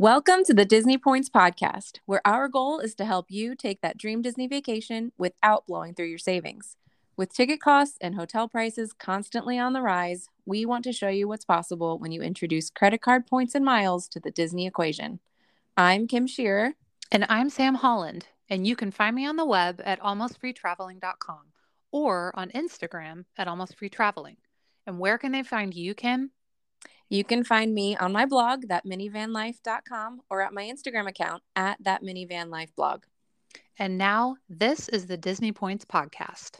Welcome to the Disney Points Podcast, where our goal is to help you take that dream Disney vacation without blowing through your savings. With ticket costs and hotel prices constantly on the rise, we want to show you what's possible when you introduce credit card points and miles to the Disney equation. I'm Kim Shearer. And I'm Sam Holland, and you can find me on the web at almostfreetraveling.com or on Instagram at almostfreetraveling. And where can they find you, Kim? You can find me on my blog, thatminivanlife.com, or at my Instagram account, at thatminivanlifeblog. And now, this is the Disney Points Podcast.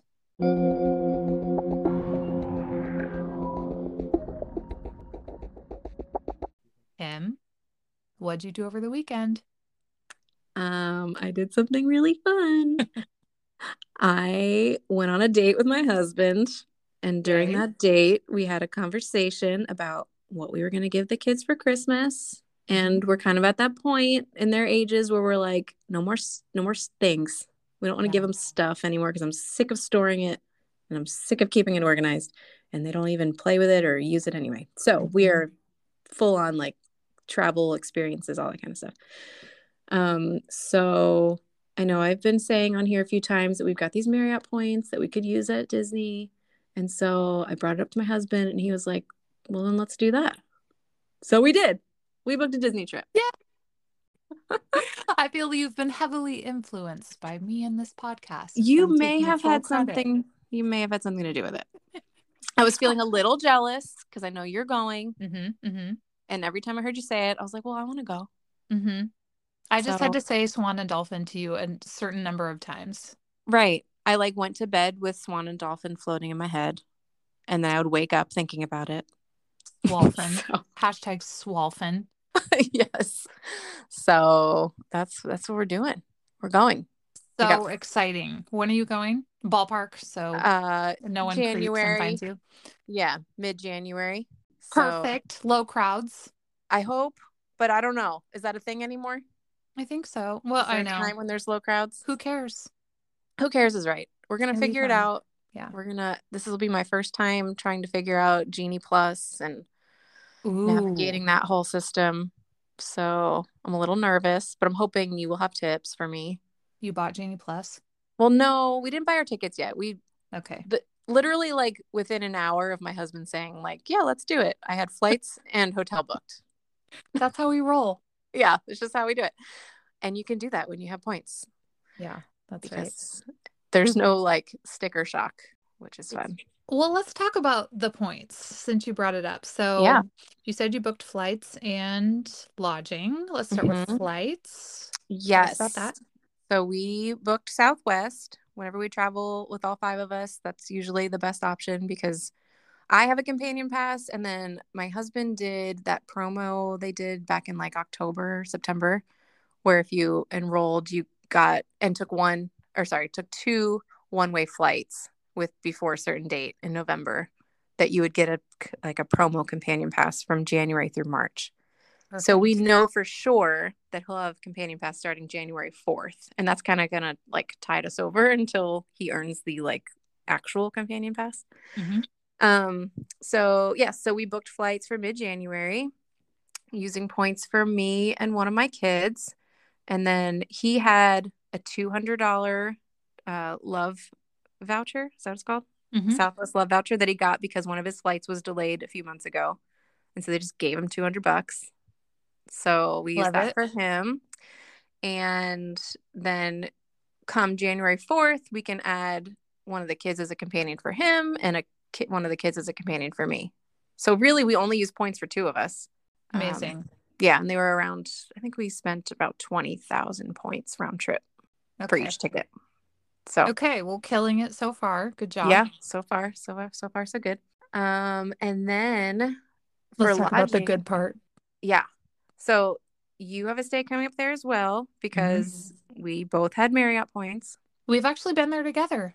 Kim, what'd you do over the weekend? Um, I did something really fun. I went on a date with my husband, and during Okay. that date, we had a conversation about what we were going to give the kids for Christmas. And we're kind of at that point in their ages where we're like, no more, no more things. We don't want to give them stuff anymore because I'm sick of storing it and I'm sick of keeping it organized. And they don't even play with it or use it anyway. So we Mhm. are full on like travel experiences, all that kind of stuff. Um, so I know I've been saying on here a few times that we've got these Marriott points that we could use at Disney. And so I brought it up to my husband and he was like, well, then let's do that. So we did. We booked a Disney trip. Yeah. I feel you've been heavily influenced by me in this podcast. You I'm may have had credit. something, you may have had something to do with it. I was feeling a little jealous because I know you're going. Mm-hmm, mm-hmm, And every time I heard you say it, I was like, well, I want to go. mm-hmm. I just had to say swan and dolphin to you a certain number of times. Right. I like went to bed with Swan and Dolphin floating in my head. And then I would wake up thinking about it. Swolphin. So- Hashtag swolphin. yes. So that's that's what we're doing. We're going. So got- exciting. When are you going? Ballpark. So Uh no one January. finds you. yeah, mid January. Perfect. Low crowds. I hope, but I don't know. Is that a thing anymore? I think so. Well, I know. time when there's low crowds. Who cares? Who cares is right. We're gonna gonna figure it out. Yeah. We're gonna this will be my first time trying to figure out Genie Plus and Ooh. navigating that whole system. So I'm a little nervous, but I'm hoping you will have tips for me. You bought Genie Plus? Well, no, we didn't buy our tickets yet. We Okay. the, literally like within an hour of my husband saying like, "Yeah, let's do it." I had flights and hotel booked. That's how we roll. Yeah, it's just how we do it. And you can do that when you have points Yeah, that's right. There's no like sticker shock, which is fun. Well, let's talk about the points since you brought it up. So, Yeah. you said you booked flights and lodging. Let's start with Mhm. flights. Yes. about that. So we booked Southwest. Whenever we travel with all five of us, that's usually the best option because I have a companion pass and then my husband did that promo they did back in like October, September, where if you enrolled, you got and took one or sorry, took two one-way flights with before a certain date in November that you would get a like a promo companion pass from January through March. So we know for sure that he'll have companion pass starting January 4th. And that's kind of going to like tide us over until he earns the like actual companion pass. Mhm. Um so yeah, so we booked flights for mid-January using points for me and one of my kids. And then he had a $200 uh love voucher, is that what it's called? Mhm. Southwest Love voucher that he got because one of his flights was delayed a few months ago. And so they just gave him 200 bucks. So we used that it. for him. And then come January 4th, we can add one of the kids as a companion for him and a ki- one of the kids as a companion for me. So really we only use points for two of us. Um, Amazing. yeah, and they were around I think we spent about 20,000 points round trip for each ticket. So Okay, well, killing it so far. Good job. yeah, so far, so far, so far, so good. Um, and then for Let's talk about the good part. yeah. So you have a stay coming up there as well because Mm-hmm. we both had Marriott points. We've actually been there together.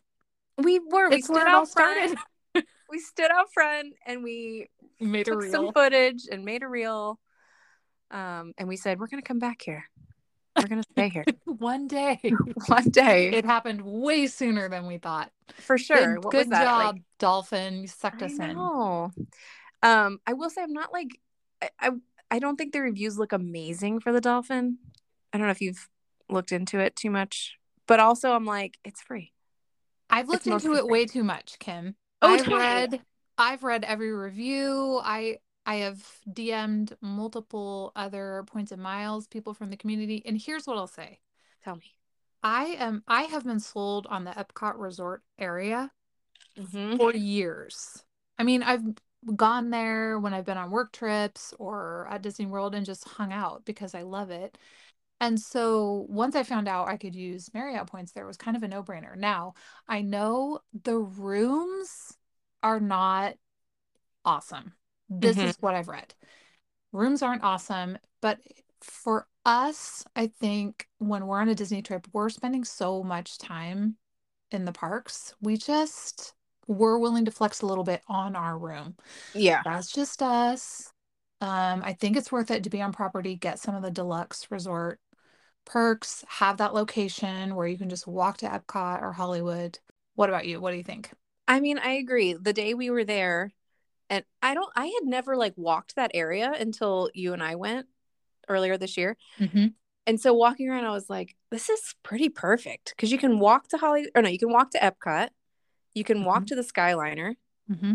We were. We It's stood where it all out front. started. We stood out front and we made a took some footage and made a reel. Um, and we said we're gonna come back here. We're gonna stay here One day. one day It happened way sooner than we thought. for sure. Good, what good was that? job, Like, Dolphin. You sucked I us in. know. Um, I will say I'm not like I, I I don't think the reviews look amazing for the dolphin. I don't know if you've looked into it too much, but also I'm like, it's free. I've looked It's into it free. way too much, Kim. Oh, I've totally. read I've read every review. I I have DM'd multiple other points and miles people from the community, and here's what I'll say. Tell me. I am I have been sold on the Epcot Resort area Mm-hmm. for years. I mean, I've gone there when I've been on work trips or at Disney World and just hung out because I love it. And so once I found out I could use Marriott points there, was kind of a no-brainer. Now, I know the rooms are not awesome. This Mhm. is what I've read. Rooms aren't awesome, but for us, I think when we're on a Disney trip, we're spending so much time in the parks. We just we're willing to flex a little bit on our room. Yeah. That's just us. Um, I think it's worth it to be on property, get some of the deluxe resort perks, have that location where you can just walk to Epcot or Hollywood. What about you? What do you think? I mean, I agree. The day we were there, and I don't, I had never like walked that area until you and I went earlier this year. Mm-hmm. And so walking around, I was like, this is pretty perfect because you can walk to Hollywood, or no, you can walk to Epcot, you can walk Mhm. to the Skyliner, Mm-hmm.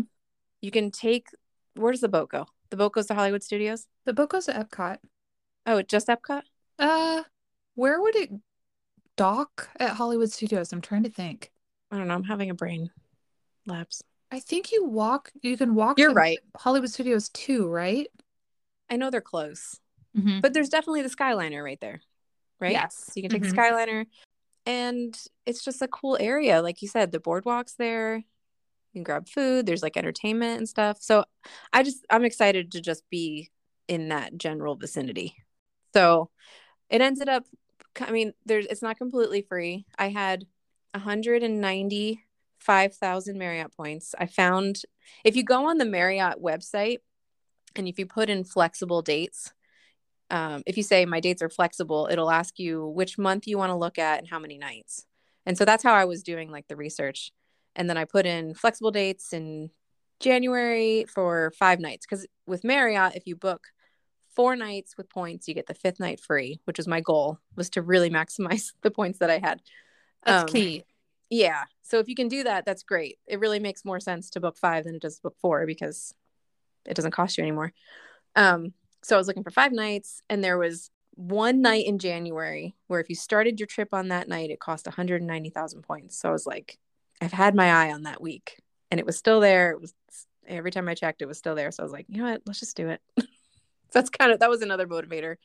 you can take, where does the boat go? The boat goes to Hollywood Studios. The boat goes to Epcot. Oh, just Epcot? Uh, where would it dock at Hollywood Studios? I'm trying to think. I don't know. I'm having a brain lapse. I think you walk, you can walk You're right. Hollywood Studios too, right? I know they're close, Mm-hmm. but there's definitely the Skyliner right there, right? Yes. So you can take Mhm. the Skyliner, and it's just a cool area. Like you said, the boardwalk's there. You can grab food. There's like entertainment and stuff. So I just I'm excited to just be in that general vicinity. So it ended up. I mean, there's it's not completely free. I had 195,000 Marriott points. I found if you go on the Marriott website and if you put in flexible dates, um, if you say my dates are flexible, it'll ask you which month you want to look at and how many nights. And so that's how I was doing like the research. And then I put in flexible dates in January for five nights. Because with Marriott, if you book four nights with points, you get the fifth night free, which was my goal, was to really maximize the points that I had. That's Um, key. Yeah. So if you can do that, that's great. It really makes more sense to book five than it does book four because it doesn't cost you anymore. Um, so I was looking for five nights, and there was one night in January where if you started your trip on that night, it cost 190,000 points. So I was like, I've had my eye on that week, and it was still there. It was every time I checked, it was still there. So I was like, you know what? Let's just do it. so that's kind of that was another motivator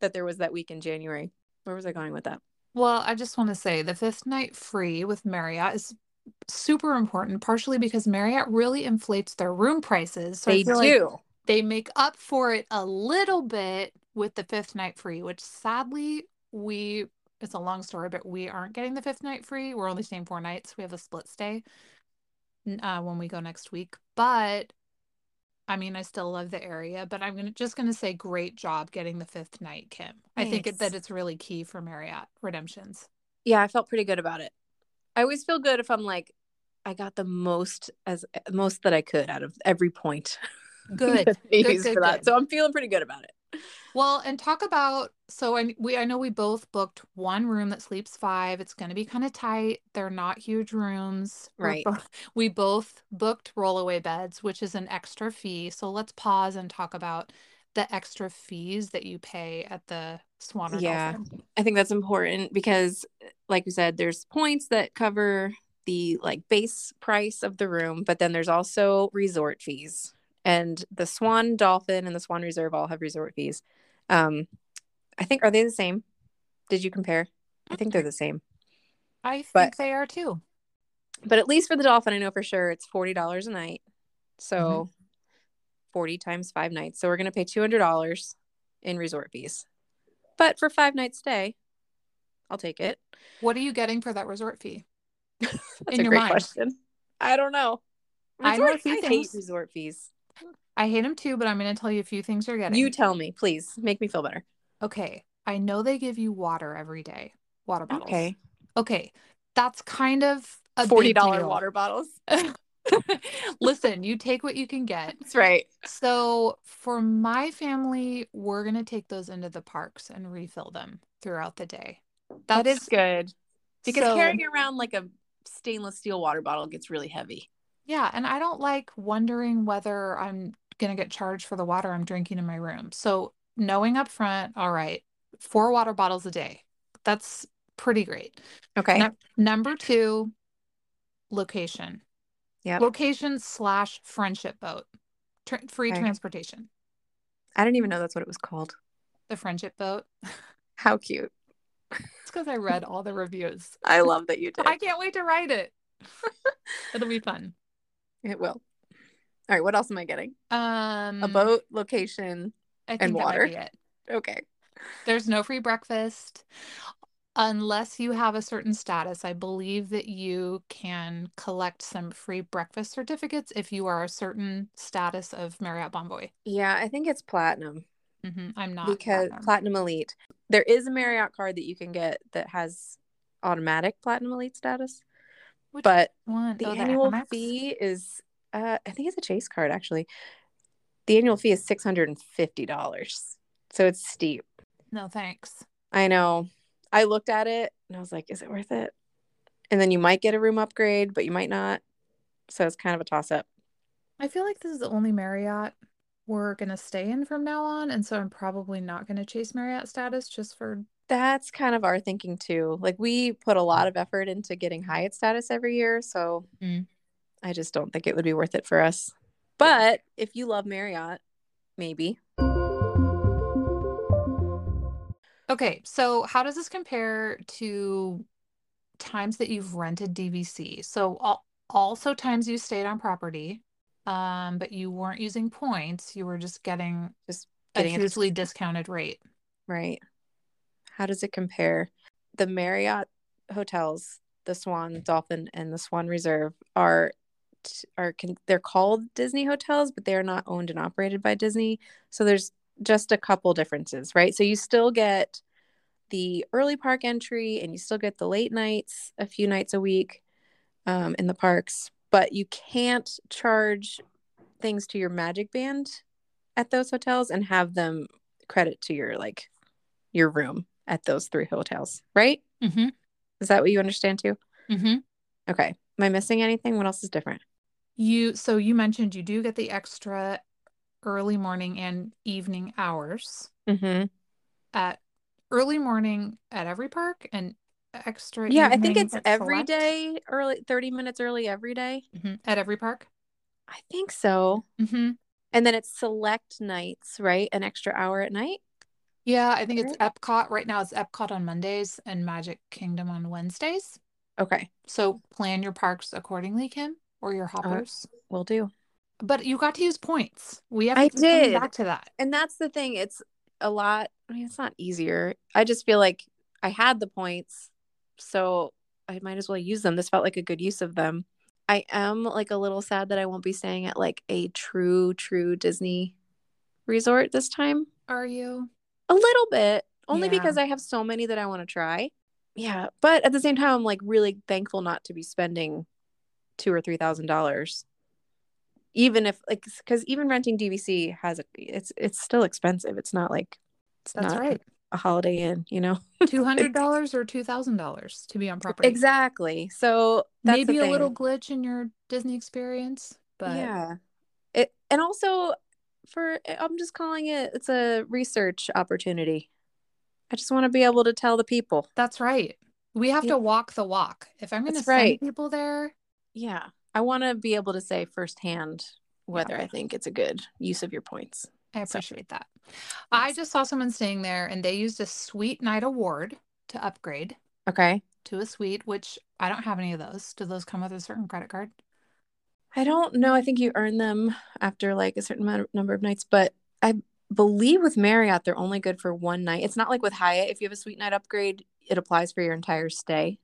that there was that week in January. Where was I going with that? Well, I just want to say the fifth night free with Marriott is super important, partially because Marriott really inflates their room prices. So they feel like do. they make up for it a little bit with the fifth night free, which sadly we it's a long story, but we aren't getting the fifth night free. We're only staying four nights. We have a split stay uh, when we go next week. But I mean, I still love the area, but I'm gonna just gonna say great job getting the fifth night, Kim. I think it, that it's really key for Marriott redemptions. yeah, I felt pretty good about it. I always feel good if I'm like, I got the most as most that I could out of every point. Good. Good, good, for that. good. So I'm feeling pretty good about it. Well, and talk about so I we I know we both booked one room that sleeps five. It's going to be kind of tight. They're not huge rooms. Right. bo- we both booked rollaway beds, which is an extra fee. So let's pause and talk about the extra fees that you pay at the Swan Yeah. Dolphin. I think that's important because, like we said, there's points that cover the like base price of the room, but then there's also resort fees. And the Swan Dolphin and the Swan Reserve all have resort fees. Um, I think are they the same? Did you compare? I think they're the same. I think But- they are too. But at least for the Dolphin, I know for sure it's forty dollars a night. So Mm-hmm. forty times five nights. So we're gonna pay two hundred dollars in resort fees. But for five nights stay, I'll take it. What are you getting for that resort fee? That's In a your great mind. question. I don't know. I know Resort, I hate resort fees. I hate them too, but I'm going to tell you a few things you're getting. You tell me, please. Make me feel better. Okay, I know they give you water every day, water bottles. Okay. Okay, that's kind of a Forty dollar water bottles. Listen, you take what you can get. That's right. So for my family, we're gonna take those into the parks and refill them throughout the day. That is good. Because so- carrying around like a stainless steel water bottle gets really heavy. Yeah, and I don't like wondering whether I'm gonna get charged for the water I'm drinking in my room. So knowing up front, all right, four water bottles a day. That's pretty great. Okay. Num- number two, location. Yeah. Location slash friendship boat. Tra- free Okay. transportation. I didn't even know that's what it was called. The friendship boat. How cute. It's because I read all the reviews. I love that you did. I can't wait to write it. It'll be fun. It will. All right, what else am I getting? Um A boat, location. I think and that might water. be it. Okay. There's no free breakfast unless you have a certain status. I believe that you can collect some free breakfast certificates if you are a certain status of Marriott Bonvoy. Yeah, I think it's platinum hmm I'm not because platinum. platinum elite. There is a Marriott card that you can get that has automatic platinum elite status, Which but one? the Oh, annual Amex? fee is uh I think it's a Chase card actually. The annual fee is $650. So it's steep. No, thanks. I know. I looked at it and I was like, is it worth it? And then you might get a room upgrade, but you might not. So it's kind of a toss up. I feel like this is the only Marriott we're gonna stay in from now on, and so I'm probably not gonna chase Marriott status just for That's kind of our thinking too. Like we put a lot of effort into getting Hyatt status every year, so Mm. I just don't think it would be worth it for us. But if you love Marriott, maybe. Okay, so how does this compare to times that you've rented DVC? So al- also times you stayed on property, um, but you weren't using points, you were just getting Just a getting it hugely discounted rate. right. How does it compare? The Marriott hotels, the Swan, Dolphin, and the Swan Reserve are are con- they're called Disney hotels, but they are not owned and operated by Disney. So there's just a couple differences, right? So you still get the early park entry and you still get the late nights a few nights a week um, in the parks, but you can't charge things to your Magic Band at those hotels and have them credit to your like your room at those three hotels, right? Mm-hmm. Is that what you understand too? Mm-hmm. Okay. Am I missing anything? What else is different? You so you mentioned you do get the extra early morning and evening hours Mm-hmm. at early morning at every park and extra Yeah, I think it's every select? day, early 30 minutes early every day. Mhm. At every park. I think so. Mm-hmm. And then it's select nights, right? An extra hour at night. Yeah, I think it's Epcot. Right now it's Epcot on Mondays and Magic Kingdom on Wednesdays. Okay. So plan your parks accordingly, Kim, or your Uh, hoppers. We'll do. But you got to use points. We have I to keep coming did. back to that. And that's the thing. It's a lot. I mean, it's not easier. I just feel like I had the points, so I might as well use them. This felt like a good use of them. I am like a little sad that I won't be staying at like a true, true Disney resort this time. Are you? A little bit, only Yeah. because I have so many that I want to try. Yeah, but at the same time, I'm like really thankful not to be spending two or three thousand dollars. Even if like, because even renting DVC has a, it's it's still expensive. It's not like it's That's not right. a Holiday Inn, you know. Two hundred dollars or two thousand dollars to be on property. Exactly. So that's Maybe a little glitch in your Disney experience, but yeah. It and also for I'm just calling it it's a research opportunity. I just want to be able to tell the people. that's right. We have Yeah. to walk the walk. If I'm going to send right. people there, Yeah. I want to be able to say firsthand whether I think it's a good use of your points. I So- appreciate that. I just saw someone staying there and they used a Suite Night Award to upgrade Okay. to a suite, which I don't have any of those. Do those come with a certain credit card? I don't know. I think you earn them after like a certain amount of number of nights, but I believe with Marriott they're only good for one night. It's not like with Hyatt. If you have a suite night upgrade, it applies for your entire stay.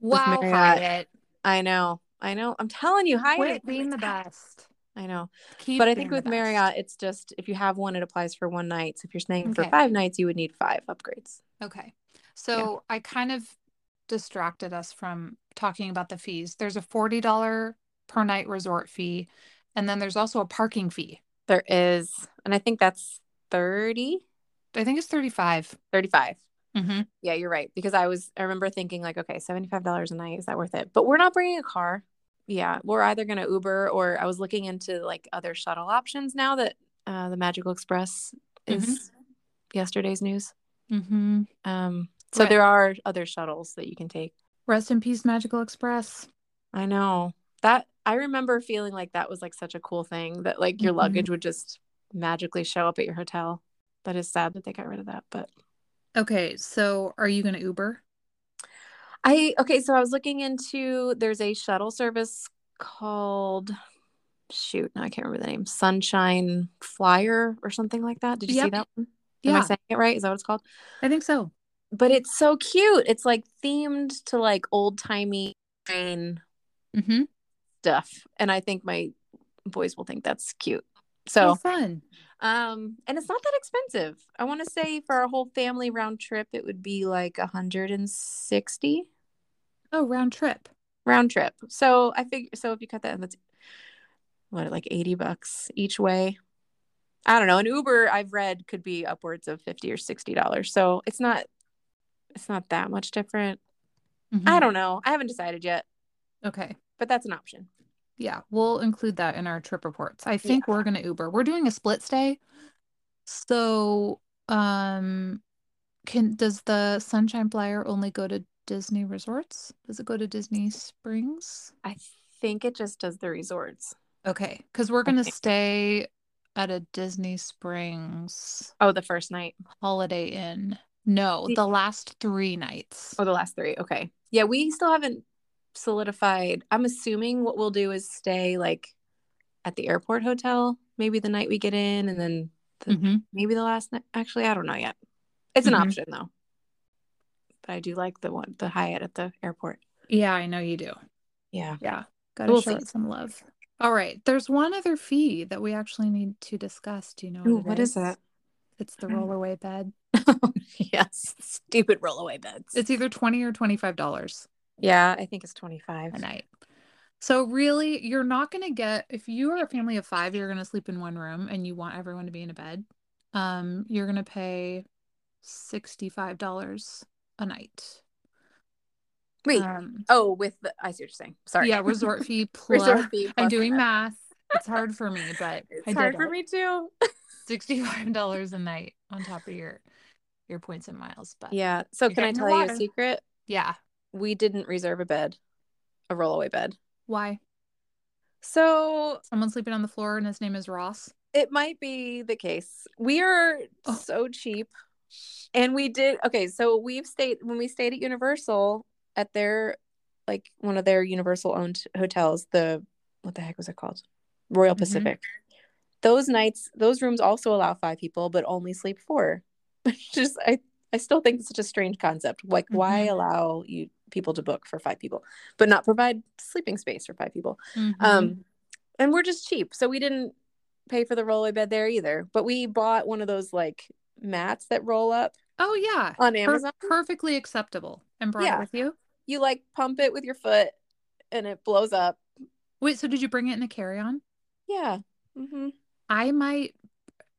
Wow, Hyatt. I know. I know. I'm telling you, Hyatt. Quit being the best. I know. Keep but I think with. Marriott, it's just if you have one, it applies for one night. So if you're staying for five nights, you would need five upgrades. Okay. So I kind of distracted us from talking about the fees. There's a $40 per night resort fee. And then there's also a parking fee. There is. And I think that's 30, I think it's 35. 35. Mm-hmm. Yeah, you're right. Because I was, I remember thinking, like, okay, $75 a night, is that worth it? But we're not bringing a car. Yeah, we're either going to Uber or I was looking into like other shuttle options now that uh, the Magical Express is Mhm. yesterday's news. Mm-hmm. Um, so Right. there are other shuttles that you can take. Rest in peace, Magical Express. I know that I remember feeling like that was like such a cool thing that like your Mhm. luggage would just magically show up at your hotel. That is sad that they got rid of that, but Okay, so are you going to Uber? I okay, so I was looking into there's a shuttle service called shoot, now I can't remember the name. Sunshine Flyer or something like that. Did you see that one? Am I saying it right? Is that what it's called? I think so. But it's so cute. It's like themed to like old timey train Mm-hmm. stuff. And I think my boys will think that's cute. So So fun. Um and it's not that expensive. I want to say for a whole family round trip it would be like 160 Oh, round trip. round trip. So I figure so if you cut that that's what like 80 bucks each way. I don't know. An Uber I've read could be upwards of 50 or 60 dollars. So it's not it's not that much different. Mhm. I don't know. I haven't decided yet, Okay. but that's an option. Yeah, we'll include that in our trip reports. I think we're going to Uber. We're doing a split stay. So, um, can does the Sunshine Flyer only go to Disney resorts? Does it go to Disney Springs? I think it just does the resorts. Okay, because we're going to Okay. stay at a Disney Springs Oh, the first night. Holiday Inn. No, The- the last three nights. Oh, the last three. Okay. Yeah, we still haven't solidified. I'm assuming what we'll do is stay like at the airport hotel, maybe the night we get in, and then the, Mhm. maybe the last night. Actually, I don't know yet. It's an Mhm. option though. But I do like the one, the Hyatt at the airport. Yeah, I know you do. Yeah. Yeah, gotta We'll show see. it some love. All right, there's one other fee that we actually need to discuss. Do you know Ooh, what what is that? It's the I don't know. rollaway bed. yes. Stupid rollaway beds. It's either 20 or $25 yeah, I think it's 25. a night. So really, you're not going to get if you are a family of 5, you're going to sleep in one room and you want everyone to be in a bed. Um, you're going to pay $65 a night. Wait. Um, oh, with the I see what you're saying. Sorry. yeah, resort fee plus Resort fee I'm doing that. math. It's hard for me, but It's I hard for it. me too. $65 a night on top of your your points and miles. But Yeah. So can I tell you a secret? yeah. We didn't reserve a bed, a rollaway bed. Why? So Someone sleeping on the floor and his name is Ross. it might be the case. We are Oh. so cheap. And we did okay, so we've stayed when we stayed at Universal at their like one of their Universal owned hotels, the what the heck was it called? Royal Mhm. Pacific. Those nights, those rooms also allow five people, but only sleep four. Just I I still think it's such a strange concept. Like why Mhm. allow you people to book for five people, but not provide sleeping space for five people? Mhm. Um, and we're just cheap, so we didn't pay for the rollaway bed there either. But we bought one of those like mats that roll up oh yeah. on Per- Amazon. perfectly acceptable. And brought Yeah. it with you. You like pump it with your foot, and it blows up. Wait, so did you bring it in a carry-on? Yeah. Mm-hmm. I might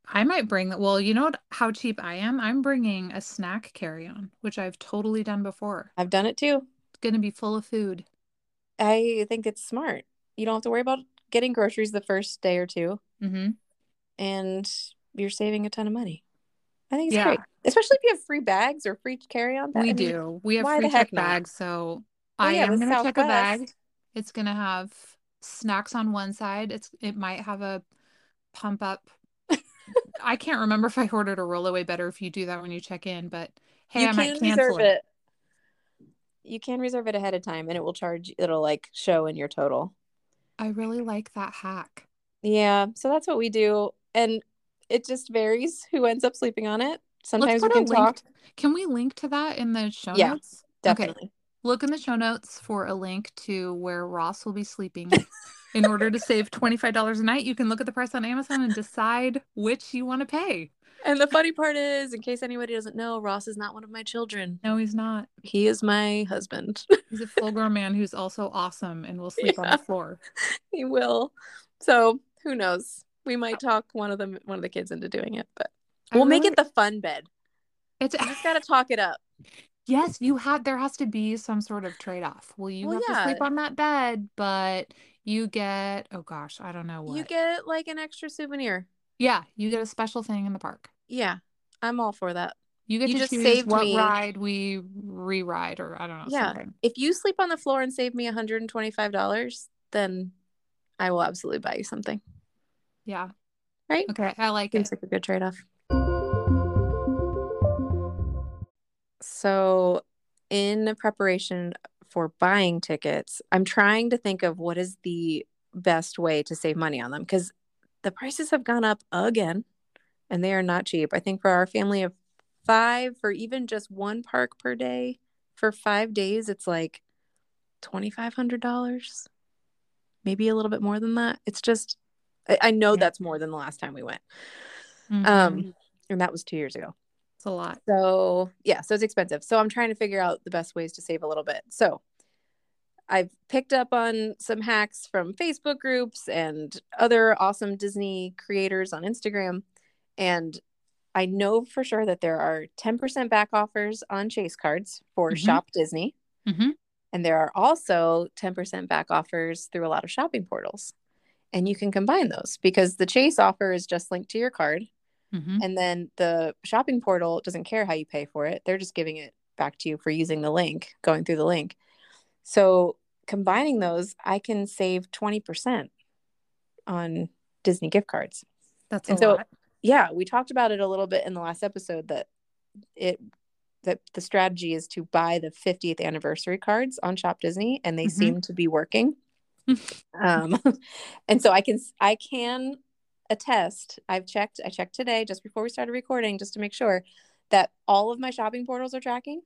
I might bring that. well, you know what, how cheap I am? I'm bringing a snack carry-on, which I've totally done before. I've done it too. It's going to be full of food. I think it's smart. You don't have to worry about getting groceries the first day or two, Mm-hmm. and you're saving a ton of money. I think it's Yeah. great, especially if you have free bags or free carry-on. We do. We have free check bags, so Well, I yeah, am gonna check a bag. It's gonna have snacks on one side. It's it might have a pump up. I can't remember if I ordered a rollaway better if you do that when you check in, but hey, you I might can cancel reserve it. it. You can reserve it ahead of time, and it will charge. It'll like show in your total. I really like that hack. Yeah, so that's what we do, and it just varies who ends up sleeping on it. Sometimes we can talk. Can we link to that in the show Yeah, notes? Okay. Definitely. Look in the show notes for a link to where Ross will be sleeping in order to save $25 a night, you can look at the price on Amazon and decide which you want to pay. And the funny part is, in case anybody doesn't know, Ross is not one of my children. No, he's not. He is my husband. He's a full grown man who's also awesome and will sleep on the floor. he will. So who knows? We might talk one of them, one of the kids, into doing it, but we'll make it the fun bed. It's You just gotta talk it up. yes, you have there has to be some sort of trade off. Well, you Well, have to sleep on that bed, but you get oh gosh, I don't know what. You get like an extra souvenir. yeah, you get a special thing in the park. Yeah, I'm all for that. You get You to just choose what me- ride we re-ride or I don't know Yeah. something. If you sleep on the floor and save me $125, then I will absolutely buy you something. Yeah. Right? Okay, I like Seems it. like a good trade off. So, in preparation for buying tickets, I'm trying to think of what is the best way to save money on them because the prices have gone up again and they are not cheap. I think for our family of five, for even just one park per day for five days, it's like $2,500, maybe a little bit more than that. It's just, I, I know Yeah. that's more than the last time we went. Mhm. Um, and that was two years ago. It's a lot. So yeah, so it's expensive. So I'm trying to figure out the best ways to save a little bit. So I've picked up on some hacks from Facebook groups and other awesome Disney creators on Instagram. And I know for sure that there are 10% back offers on Chase cards for Mhm. Shop Disney. Mhm. And there are also 10% back offers through a lot of shopping portals. And you can combine those because the Chase offer is just linked to your card. Mhm. And then the shopping portal doesn't care how you pay for it. They're just giving it back to you for using the link, going through the link. So combining those, I can save 20% on Disney gift cards. That's a And so lot. yeah, we talked about it a little bit in the last episode that it that the strategy is to buy the 50th anniversary cards on Shop Disney and they Mhm. seem to be working. um and so I can I can attest. I've checked I checked today just before we started recording just to make sure that all of my shopping portals are tracking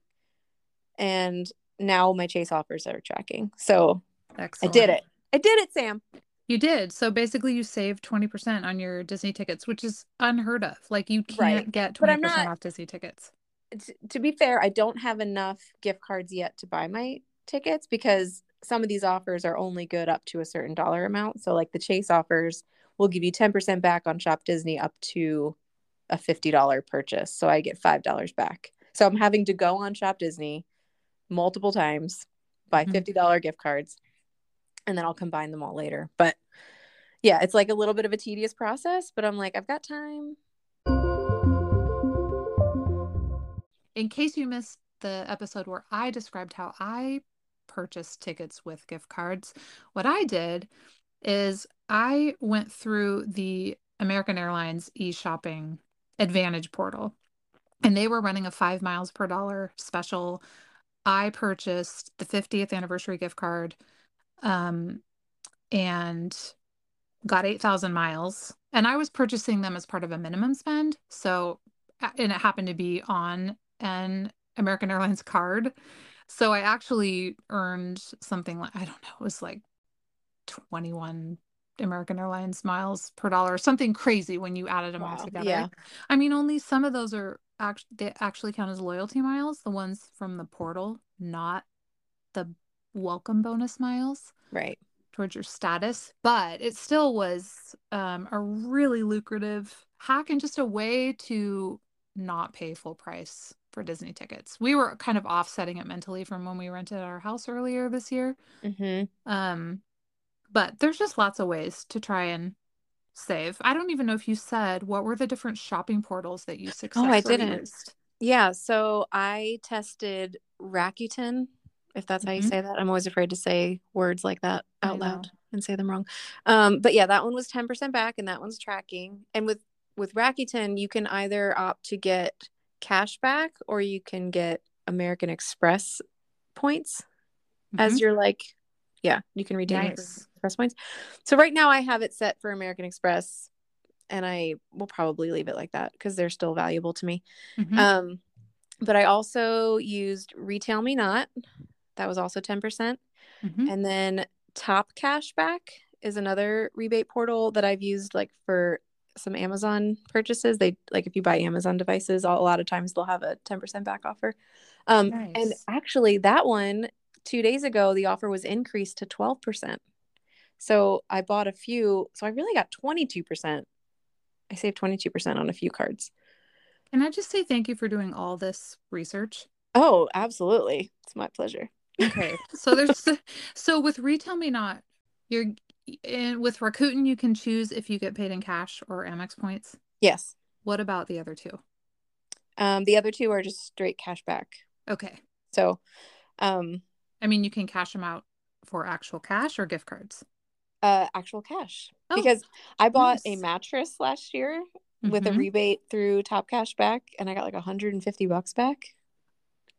and now my Chase offers are tracking. So Excellent. I did it. I did it, Sam. You did. So basically you saved 20% on your Disney tickets, which is unheard of. Like you can't Right. get 20% I'm not- off Disney tickets. t- to be fair, I don't have enough gift cards yet to buy my tickets because some of these offers are only good up to a certain dollar amount. So, like the Chase offers will give you 10% back on Shop Disney up to a $50 purchase. So, I get $5 back. So, I'm having to go on Shop Disney multiple times, buy Mhm. $50 gift cards, and then I'll combine them all later. But yeah, it's like a little bit of a tedious process, but I'm like, I've got time. In case you missed the episode where I described how I purchased tickets with gift cards, what I did is I went through the American Airlines e-shopping advantage portal and they were running a five miles per dollar special. I purchased the 50th anniversary gift card um, and got 8,000 miles. And I was purchasing them as part of a minimum spend. So, and it happened to be on an American Airlines card. So I actually earned something like, I don't know, it was like 21 American Airlines miles per dollar, something crazy when you added them all together. Yeah. I mean, only some of those are actually they actually count as loyalty miles, the ones from the portal, not the welcome bonus miles Right. towards your status. But it still was um, a really lucrative hack and just a way to not pay full price for Disney tickets. We were kind of offsetting it mentally from when we rented our house earlier this year. Mm-hmm. Um, but there's just lots of ways to try and save. I don't even know if you said what were the different shopping portals that you successfully Oh, I didn't. used. Yeah, so I tested Rakuten, if that's how you Mhm. say that. I'm always afraid to say words like that out loud and say them wrong. Um, but yeah, that one was 10% back and that one's tracking. And with with Rakuten, you can either opt to get cash back or you can get American Express points as Mhm. your like yeah, you can redeem Nice. Express points. So right now I have it set for American Express and I will probably leave it like that because they're still valuable to me. Mhm. Um, but I also used Retail Me Not. That was also 10%. Mhm. And then Top Cashback is another rebate portal that I've used like for some Amazon purchases. They like if you buy Amazon devices, a lot of times they'll have a 10% back offer. Um, nice. And actually, that one two days ago, the offer was increased to 12%. So I bought a few. So I really got 22%. I saved 22% on a few cards. Can I just say thank you for doing all this research? Oh, absolutely. It's my pleasure. Okay. So there's so with Retail Me Not, you're in with Rakuten you can choose if you get paid in cash or Amex points. Yes. What about the other two? Um, the other two are just straight cash back. Okay. So, um, I mean, you can cash them out for actual cash or gift cards. Uh, actual cash oh, because I bought nice. a mattress last year mm-hmm. with a mm-hmm. rebate through Top Cash back, and I got like 150 bucks back.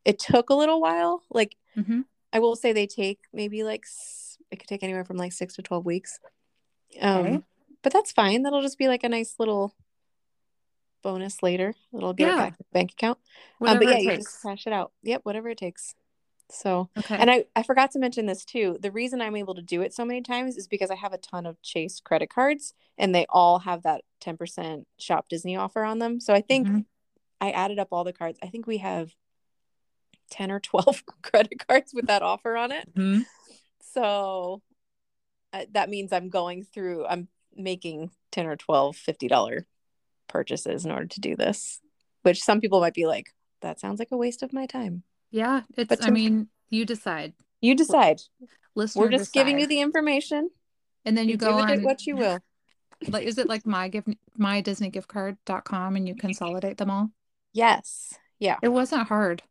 It took a little while. Like, mm-hmm. I will say they take maybe like it could take anywhere from like six to 12 weeks. Um, okay. but that's fine. That'll just be like a nice little bonus later. It'll get yeah. back to the bank account. Um, but yeah, you just cash it out. Yep, whatever it takes. So, okay. and I, I forgot to mention this too. The reason I'm able to do it so many times is because I have a ton of Chase credit cards and they all have that 10% shop Disney offer on them. So I think mm-hmm. I added up all the cards. I think we have 10 or 12 credit cards with that offer on it. Mm-hmm. So uh, that means I'm going through, I'm making 10 or 12 $50 purchases in order to do this, which some people might be like, that sounds like a waste of my time. Yeah. It's, but I mean, you decide. You decide. Listener We're just decide. giving you the information. And then you, you go on what you will. Like, is it like my gift, my Disney gift card.com and you consolidate them all? Yes. Yeah. It wasn't hard.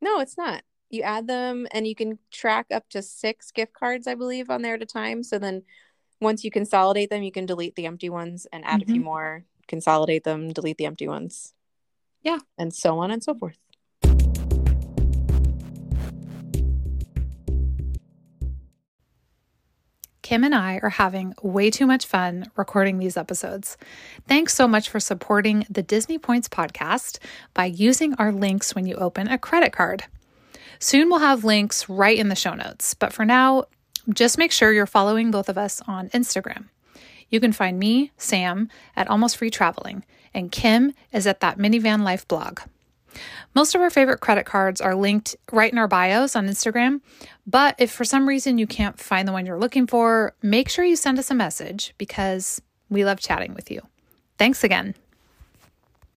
No, it's not you add them and you can track up to six gift cards i believe on there at a time so then once you consolidate them you can delete the empty ones and add mm-hmm. a few mm-hmm. more consolidate them delete the empty ones yeah and so on and so forth Kim and I are having way too much fun recording these episodes. Thanks so much for supporting the Disney Points podcast by using our links when you open a credit card. Soon we'll have links right in the show notes, but for now, just make sure you're following both of us on Instagram. You can find me, Sam, at Almost Free Traveling, and Kim is at that Minivan Life blog. Most of our favorite credit cards are linked right in our bios on Instagram, but if for some reason you can't find the one you're looking for, make sure you send us a message because we love chatting with you. Thanks again.